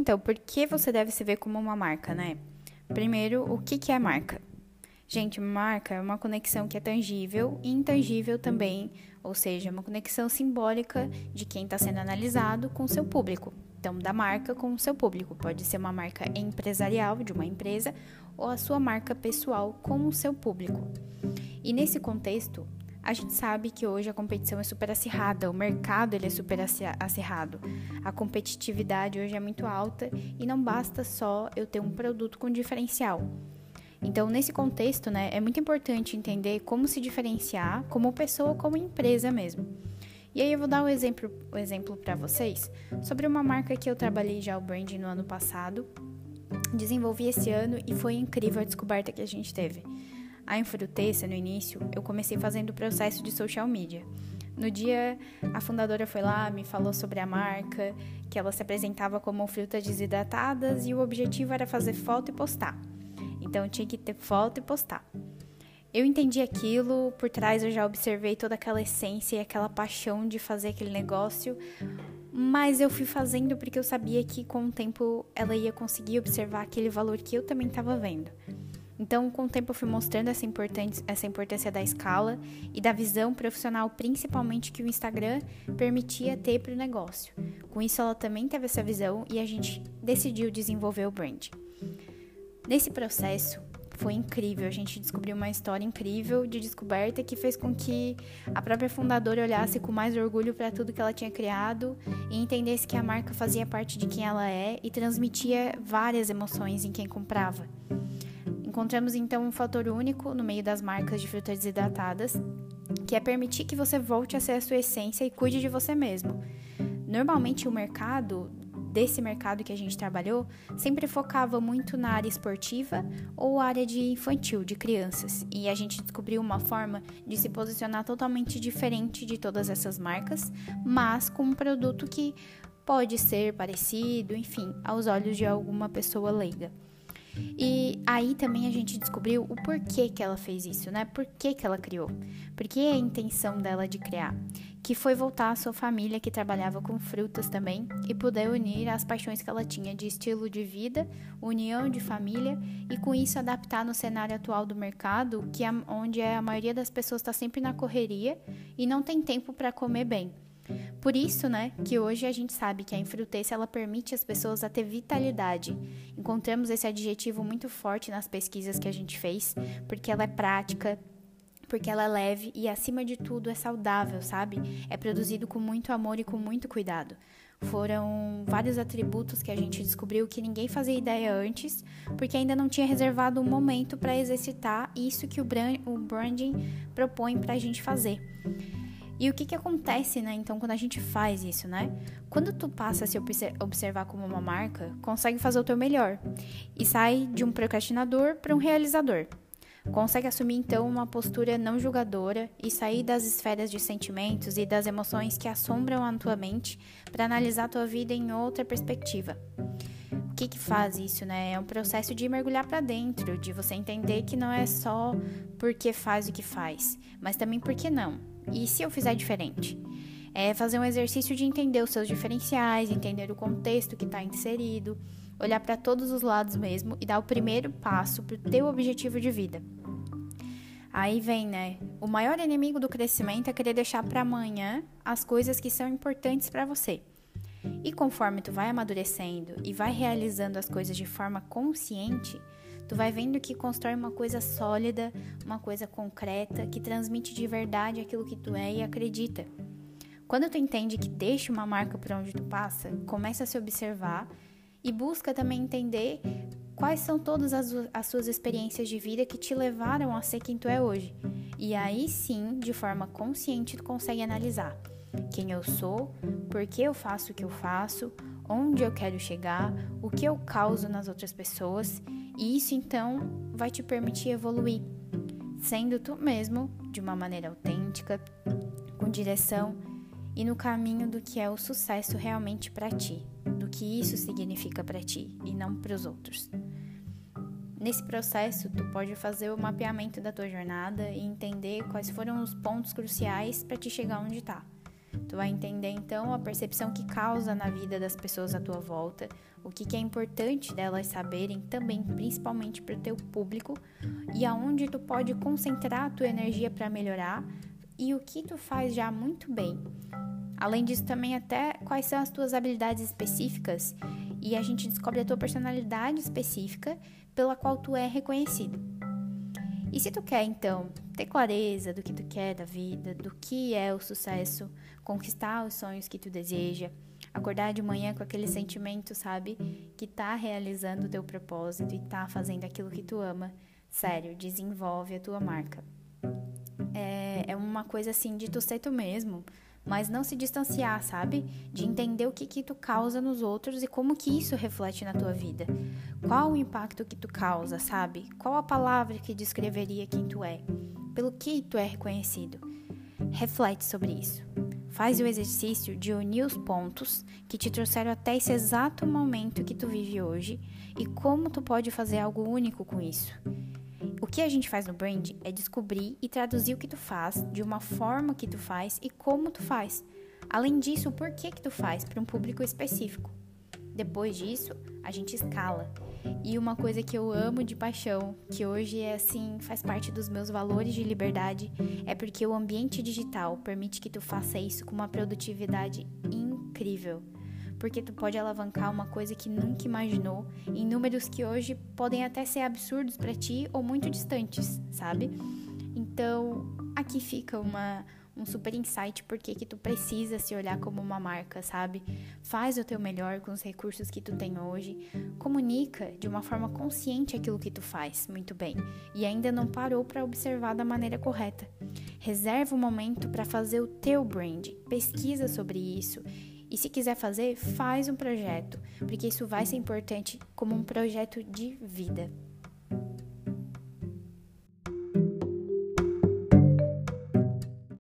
Então, por que você deve se ver como uma marca, né? Primeiro, o que, que é marca? Gente, marca é uma conexão que é tangível e intangível também, ou seja, uma conexão simbólica de quem está sendo analisado com o seu público. Então, da marca com o seu público. Pode ser uma marca empresarial de uma empresa ou a sua marca pessoal com o seu público. E nesse contexto, a gente sabe que hoje a competição é super acirrada, o mercado ele é super acirrado. A competitividade hoje é muito alta e não basta só eu ter um produto com diferencial. Então, nesse contexto, né, é muito importante entender como se diferenciar como pessoa, como empresa mesmo. E aí eu vou dar um exemplo, um exemplo para vocês sobre uma marca que eu trabalhei já o branding no ano passado, desenvolvi esse ano e foi incrível a descoberta que a gente teve. A Infrutessa, no início, eu comecei fazendo o processo de social media. No dia, a fundadora foi lá, me falou sobre a marca, que ela se apresentava como frutas desidratadas e o objetivo era fazer foto e postar. Então tinha que ter foto e postar. Eu entendi aquilo, por trás eu já observei toda aquela essência e aquela paixão de fazer aquele negócio, mas eu fui fazendo porque eu sabia que com o tempo ela ia conseguir observar aquele valor que eu também estava vendo. Então, com o tempo eu fui mostrando essa importância, essa importância da escala e da visão profissional, principalmente que o Instagram permitia ter para o negócio. Com isso, ela também teve essa visão e a gente decidiu desenvolver o brand. Nesse processo, foi incrível. A gente descobriu uma história incrível de descoberta que fez com que a própria fundadora olhasse com mais orgulho para tudo que ela tinha criado e entendesse que a marca fazia parte de quem ela é e transmitia várias emoções em quem comprava. Encontramos então um fator único no meio das marcas de frutas desidratadas, que é permitir que você volte a ser a sua essência e cuide de você mesmo. Normalmente o mercado desse mercado que a gente trabalhou sempre focava muito na área esportiva ou área de infantil, de crianças. E a gente descobriu uma forma de se posicionar totalmente diferente de todas essas marcas, mas com um produto que pode ser parecido, enfim, aos olhos de alguma pessoa leiga. E aí também a gente descobriu o porquê que ela fez isso, né? Por que, que ela criou? Por que a intenção dela de criar? Que foi voltar à sua família que trabalhava com frutas também e poder unir as paixões que ela tinha de estilo de vida, união de família e com isso adaptar no cenário atual do mercado, que é onde a maioria das pessoas está sempre na correria e não tem tempo para comer bem. Por isso, né, que hoje a gente sabe que a infrutência ela permite as pessoas a ter vitalidade. Encontramos esse adjetivo muito forte nas pesquisas que a gente fez, porque ela é prática, porque ela é leve e acima de tudo é saudável, sabe? É produzido com muito amor e com muito cuidado. Foram vários atributos que a gente descobriu que ninguém fazia ideia antes, porque ainda não tinha reservado um momento para exercitar isso que o branding propõe para a gente fazer. E o que, que acontece, né? Então, quando a gente faz isso, né? Quando tu passa a se observar como uma marca, consegue fazer o teu melhor e sai de um procrastinador para um realizador. Consegue assumir então uma postura não julgadora e sair das esferas de sentimentos e das emoções que assombram a tua mente para analisar a tua vida em outra perspectiva. O que, que faz isso, né? É um processo de mergulhar para dentro, de você entender que não é só porque faz o que faz, mas também porque não. E se eu fizer diferente? É fazer um exercício de entender os seus diferenciais, entender o contexto que está inserido, olhar para todos os lados mesmo e dar o primeiro passo para o teu objetivo de vida. Aí vem, né? O maior inimigo do crescimento é querer deixar para amanhã as coisas que são importantes para você. E conforme tu vai amadurecendo e vai realizando as coisas de forma consciente, tu vai vendo que constrói uma coisa sólida, uma coisa concreta, que transmite de verdade aquilo que tu é e acredita. Quando tu entende que deixa uma marca por onde tu passa, começa a se observar e busca também entender quais são todas as, as suas experiências de vida que te levaram a ser quem tu é hoje. E aí sim, de forma consciente, tu consegue analisar quem eu sou, por que eu faço o que eu faço, onde eu quero chegar, o que eu causo nas outras pessoas e isso então vai te permitir evoluir, sendo tu mesmo de uma maneira autêntica, com direção e no caminho do que é o sucesso realmente para ti, do que isso significa para ti e não para os outros. Nesse processo, tu pode fazer o mapeamento da tua jornada e entender quais foram os pontos cruciais para te chegar onde está. Tu vai entender então a percepção que causa na vida das pessoas à tua volta, o que, que é importante delas saberem também, principalmente para o teu público, e aonde tu pode concentrar a tua energia para melhorar e o que tu faz já muito bem. Além disso, também até quais são as tuas habilidades específicas e a gente descobre a tua personalidade específica pela qual tu é reconhecido. E se tu quer então ter clareza do que tu quer da vida, do que é o sucesso, conquistar os sonhos que tu deseja, acordar de manhã com aquele sentimento, sabe, que tá realizando o teu propósito e tá fazendo aquilo que tu ama, sério, desenvolve a tua marca. É, é uma coisa assim de tu ser tu mesmo, mas não se distanciar, sabe? De entender o que que tu causa nos outros e como que isso reflete na tua vida. Qual o impacto que tu causa, sabe? Qual a palavra que descreveria quem tu é? Pelo que tu é reconhecido? Reflete sobre isso. Faz o exercício de unir os pontos que te trouxeram até esse exato momento que tu vive hoje e como tu pode fazer algo único com isso. O que a gente faz no brand é descobrir e traduzir o que tu faz, de uma forma que tu faz e como tu faz. Além disso, o porquê que tu faz para um público específico. Depois disso, a gente escala. E uma coisa que eu amo de paixão, que hoje é assim, faz parte dos meus valores de liberdade, é porque o ambiente digital permite que tu faça isso com uma produtividade incrível porque tu pode alavancar uma coisa que nunca imaginou em números que hoje podem até ser absurdos para ti ou muito distantes, sabe? Então, aqui fica uma um super insight porque que tu precisa se olhar como uma marca, sabe? Faz o teu melhor com os recursos que tu tem hoje, comunica de uma forma consciente aquilo que tu faz muito bem e ainda não parou para observar da maneira correta. Reserva um momento para fazer o teu brand, pesquisa sobre isso e se quiser fazer, faz um projeto, porque isso vai ser importante como um projeto de vida.